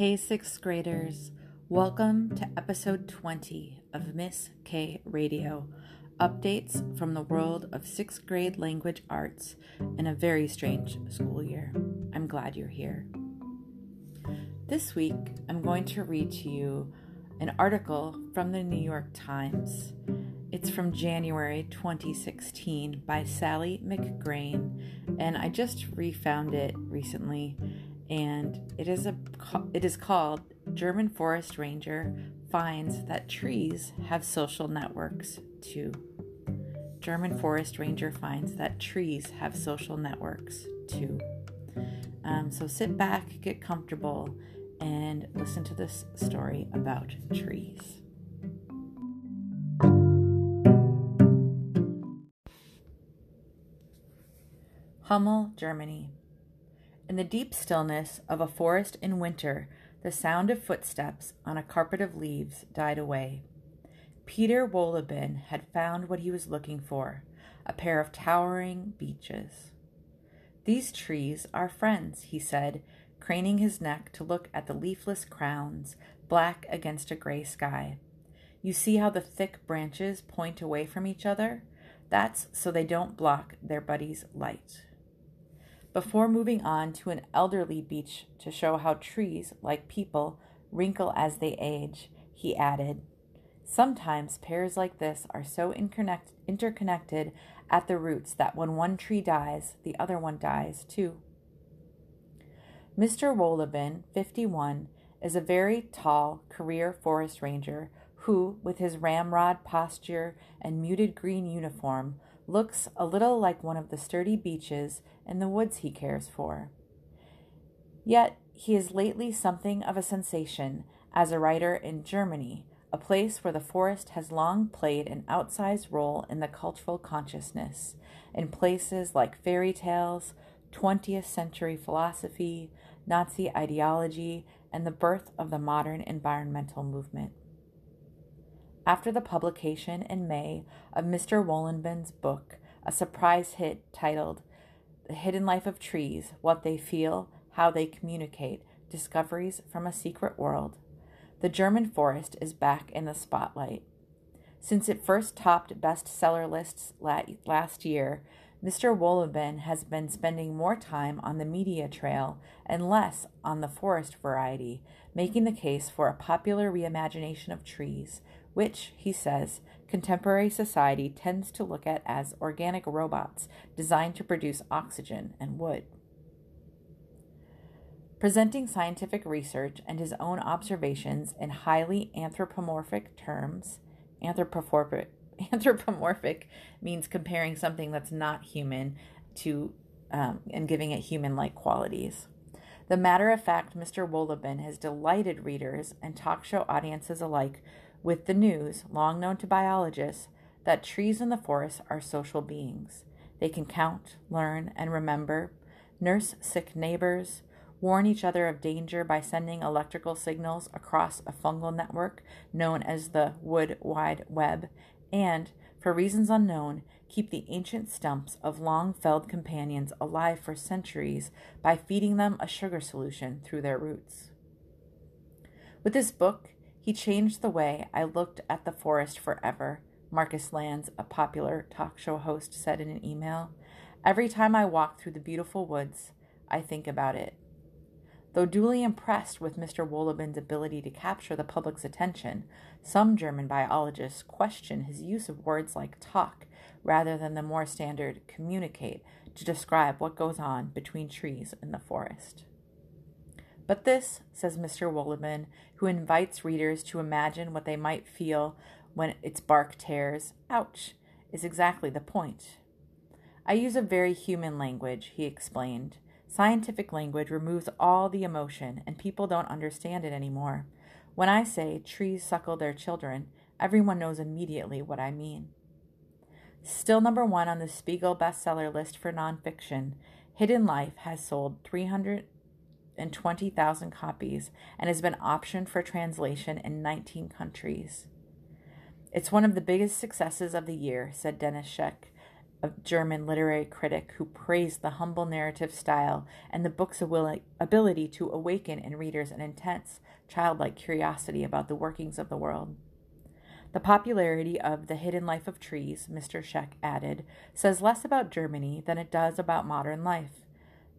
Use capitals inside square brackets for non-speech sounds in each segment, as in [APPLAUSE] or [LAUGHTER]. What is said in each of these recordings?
Hey, sixth graders. Welcome to episode 20 of Miss K Radio. Updates from the world of sixth grade language arts in a very strange school year. I'm glad you're here. This week, I'm going to read to you an article from the New York Times. It's from January 2016 by Sally McGrane, and I just refound it recently and it is a it is called German Forest Ranger finds that trees have social networks too. German Forest Ranger finds that trees have social networks too. Um, so sit back, get comfortable, and listen to this story about trees. Hummel, Germany. In the deep stillness of a forest in winter, the sound of footsteps on a carpet of leaves died away. Peter Wohlleben had found what he was looking for a pair of towering beeches. These trees are friends, he said, craning his neck to look at the leafless crowns, black against a gray sky. You see how the thick branches point away from each other? That's so they don't block their buddy's light before moving on to an elderly beech to show how trees, like people, wrinkle as they age, he added, Sometimes pairs like this are so interconnected at the roots that when one tree dies, the other one dies too. Mr. Wohlleben, 51, is a very tall career forest ranger who, with his ramrod posture and muted green uniform, looks a little like one of the sturdy beeches in the woods he cares for. Yet he is lately something of a sensation as a writer in Germany, a place where the forest has long played an outsized role in the cultural consciousness, in places like fairy tales, 20th century philosophy, Nazi ideology, and the birth of the modern environmental movement. After the publication in May of Mr. Wohlleben's book, a surprise hit titled The Hidden Life of Trees What They Feel, How They Communicate Discoveries from a Secret World, the German forest is back in the spotlight. Since it first topped bestseller lists last year, Mr. Wohlleben has been spending more time on the media trail and less on the forest variety, making the case for a popular reimagination of trees which, he says, contemporary society tends to look at as organic robots designed to produce oxygen and wood. Presenting scientific research and his own observations in highly anthropomorphic terms, anthropomorphic, [LAUGHS] anthropomorphic means comparing something that's not human to um, and giving it human like qualities. The matter of fact, Mr. Wohlleben has delighted readers and talk show audiences alike with the news, long known to biologists, that trees in the forest are social beings. They can count, learn, and remember, nurse sick neighbors, warn each other of danger by sending electrical signals across a fungal network known as the Wood Wide Web, and, for reasons unknown, keep the ancient stumps of long felled companions alive for centuries by feeding them a sugar solution through their roots. With this book, he changed the way I looked at the forest forever, Markus Lanz, a popular talk show host, said in an email. Every time I walk through the beautiful woods, I think about it. Though duly impressed with Mr. Wohlleben's ability to capture the public's attention, some German biologists question his use of words like talk rather than the more standard communicate to describe what goes on between trees in the forest. But this, says Mr. Wohlleben, who invites readers to imagine what they might feel when its bark tears, ouch, is exactly the point. I use a very human language, he explained. Scientific language removes all the emotion, and people don't understand it anymore. When I say trees suckle their children, everyone knows immediately what I mean. Still number one on the Spiegel bestseller list for nonfiction, Hidden Life has sold 300 and 20,000 copies and has been optioned for translation in 19 countries. It's one of the biggest successes of the year, said Denis Scheck, a German literary critic who praised the humble narrative style and the book's ability to awaken in readers an intense, childlike curiosity about the workings of the world. The popularity of The Hidden Life of Trees, Mr. Scheck added, says less about Germany than it does about modern life.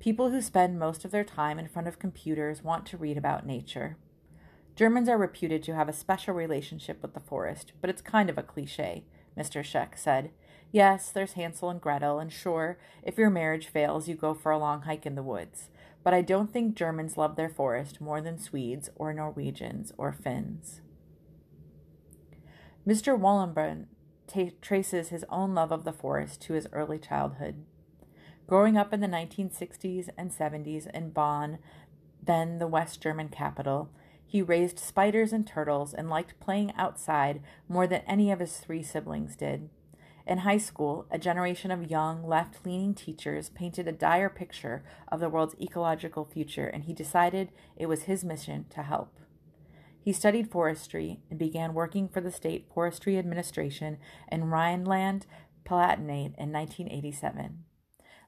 People who spend most of their time in front of computers want to read about nature. Germans are reputed to have a special relationship with the forest, but it's kind of a cliche, Mr. Scheck said. Yes, there's Hansel and Gretel, and sure, if your marriage fails, you go for a long hike in the woods. But I don't think Germans love their forest more than Swedes or Norwegians or Finns. Mr. Wohlenbrunn t- traces his own love of the forest to his early childhood. Growing up in the 1960s and 70s in Bonn, then the West German capital, he raised spiders and turtles and liked playing outside more than any of his three siblings did. In high school, a generation of young, left leaning teachers painted a dire picture of the world's ecological future, and he decided it was his mission to help. He studied forestry and began working for the state forestry administration in Rhineland Palatinate in 1987.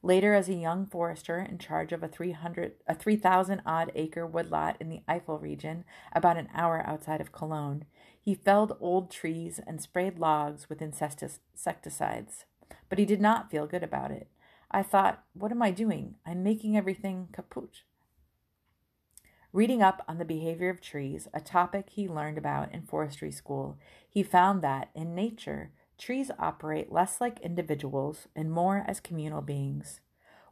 Later, as a young forester in charge of a 300 a 3,000 odd acre woodlot in the Eifel region, about an hour outside of Cologne, he felled old trees and sprayed logs with insecticides. But he did not feel good about it. I thought, what am I doing? I'm making everything kaput. Reading up on the behavior of trees, a topic he learned about in forestry school, he found that, in nature, trees operate less like individuals and more as communal beings.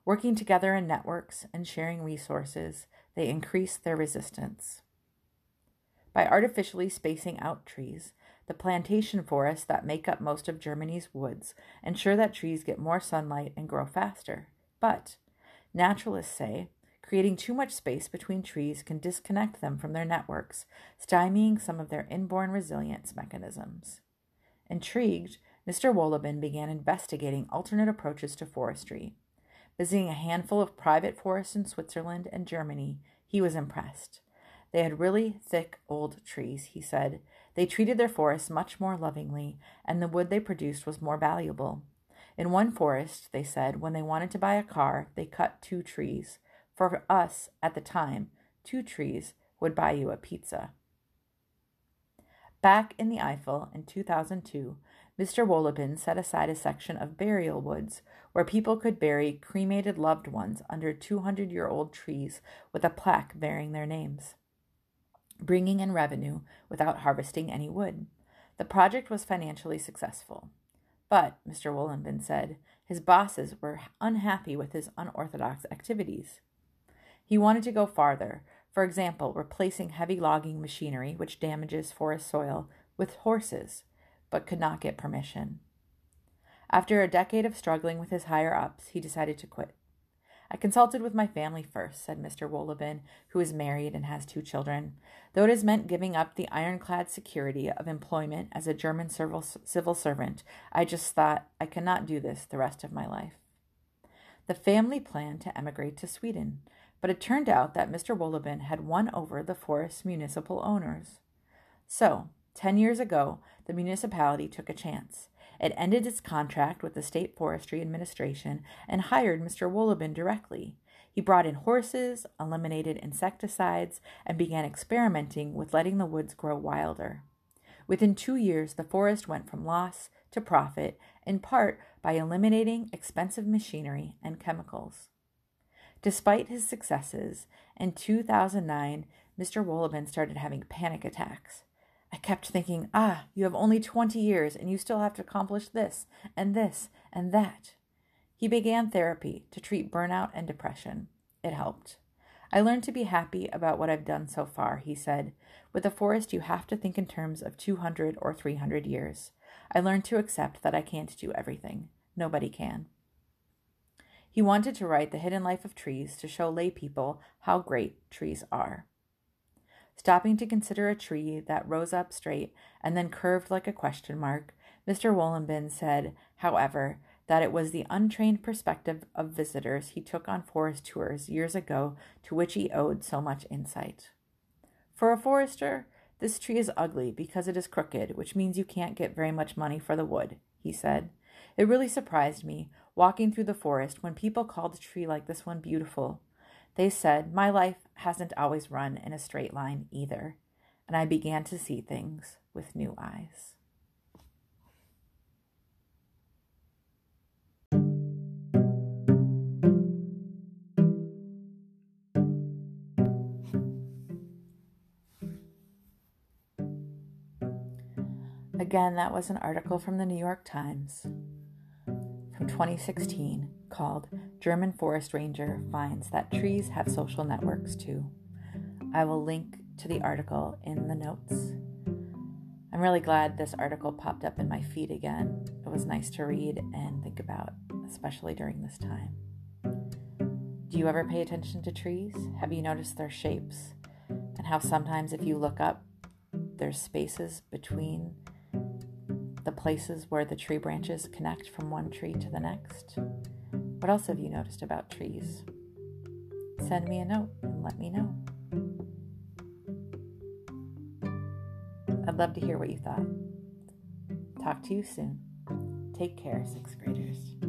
Working together in networks and sharing resources, they increase their resistance. By artificially spacing out trees, the plantation forests that make up most of Germany's woods ensure that trees get more sunlight and grow faster. But naturalists say Creating too much space between trees can disconnect them from their networks, stymieing some of their inborn resilience mechanisms. Intrigued, Mr. Wohlleben began investigating alternate approaches to forestry. Visiting a handful of private forests in Switzerland and Germany, he was impressed. They had really thick old trees, he said. They treated their forests much more lovingly, and the wood they produced was more valuable. In one forest, they said, when they wanted to buy a car, they cut two trees. For us, at the time, two trees would buy you a pizza. Back in the Eifel in 2002, Mr. Wohlleben set aside a section of burial woods where people could bury cremated loved ones under 200 year old trees with a plaque bearing their names, bringing in revenue without harvesting any wood. The project was financially successful. But, Mr. Wohlleben said, his bosses were unhappy with his unorthodox activities. He wanted to go farther, for example, replacing heavy logging machinery, which damages forest soil, with horses, but could not get permission. After a decade of struggling with his higher ups, he decided to quit. I consulted with my family first, said Mr. Wohlleben, who is married and has two children. Though it has meant giving up the ironclad security of employment as a German civil servant, I just thought I cannot do this the rest of my life. The family planned to emigrate to Sweden but it turned out that Mr. Wohlleben had won over the forest's municipal owners. So, ten years ago, the municipality took a chance. It ended its contract with the State Forestry Administration and hired Mr. Wohlleben directly. He brought in horses, eliminated insecticides, and began experimenting with letting the woods grow wilder. Within two years, the forest went from loss to profit, in part by eliminating expensive machinery and chemicals. Despite his successes, in 2009, Mr. Wohlleben started having panic attacks. I kept thinking, ah, you have only 20 years and you still have to accomplish this and this and that. He began therapy to treat burnout and depression. It helped. I learned to be happy about what I've done so far, he said. With a forest, you have to think in terms of 200 or 300 years. I learned to accept that I can't do everything. Nobody can. He wanted to write The Hidden Life of Trees to show lay people how great trees are. Stopping to consider a tree that rose up straight and then curved like a question mark, Mr. Wohlleben said, however, that it was the untrained perspective of visitors he took on forest tours years ago to which he owed so much insight. For a forester, this tree is ugly because it is crooked, which means you can't get very much money for the wood, he said. It really surprised me walking through the forest when people called a tree like this one beautiful. They said, My life hasn't always run in a straight line either, and I began to see things with new eyes. Again, that was an article from the New York Times from 2016 called German Forest Ranger Finds That Trees Have Social Networks Too. I will link to the article in the notes. I'm really glad this article popped up in my feed again. It was nice to read and think about, especially during this time. Do you ever pay attention to trees? Have you noticed their shapes and how sometimes if you look up, there's spaces between the places where the tree branches connect from one tree to the next. What else have you noticed about trees? Send me a note and let me know. I'd love to hear what you thought. Talk to you soon. Take care, sixth graders.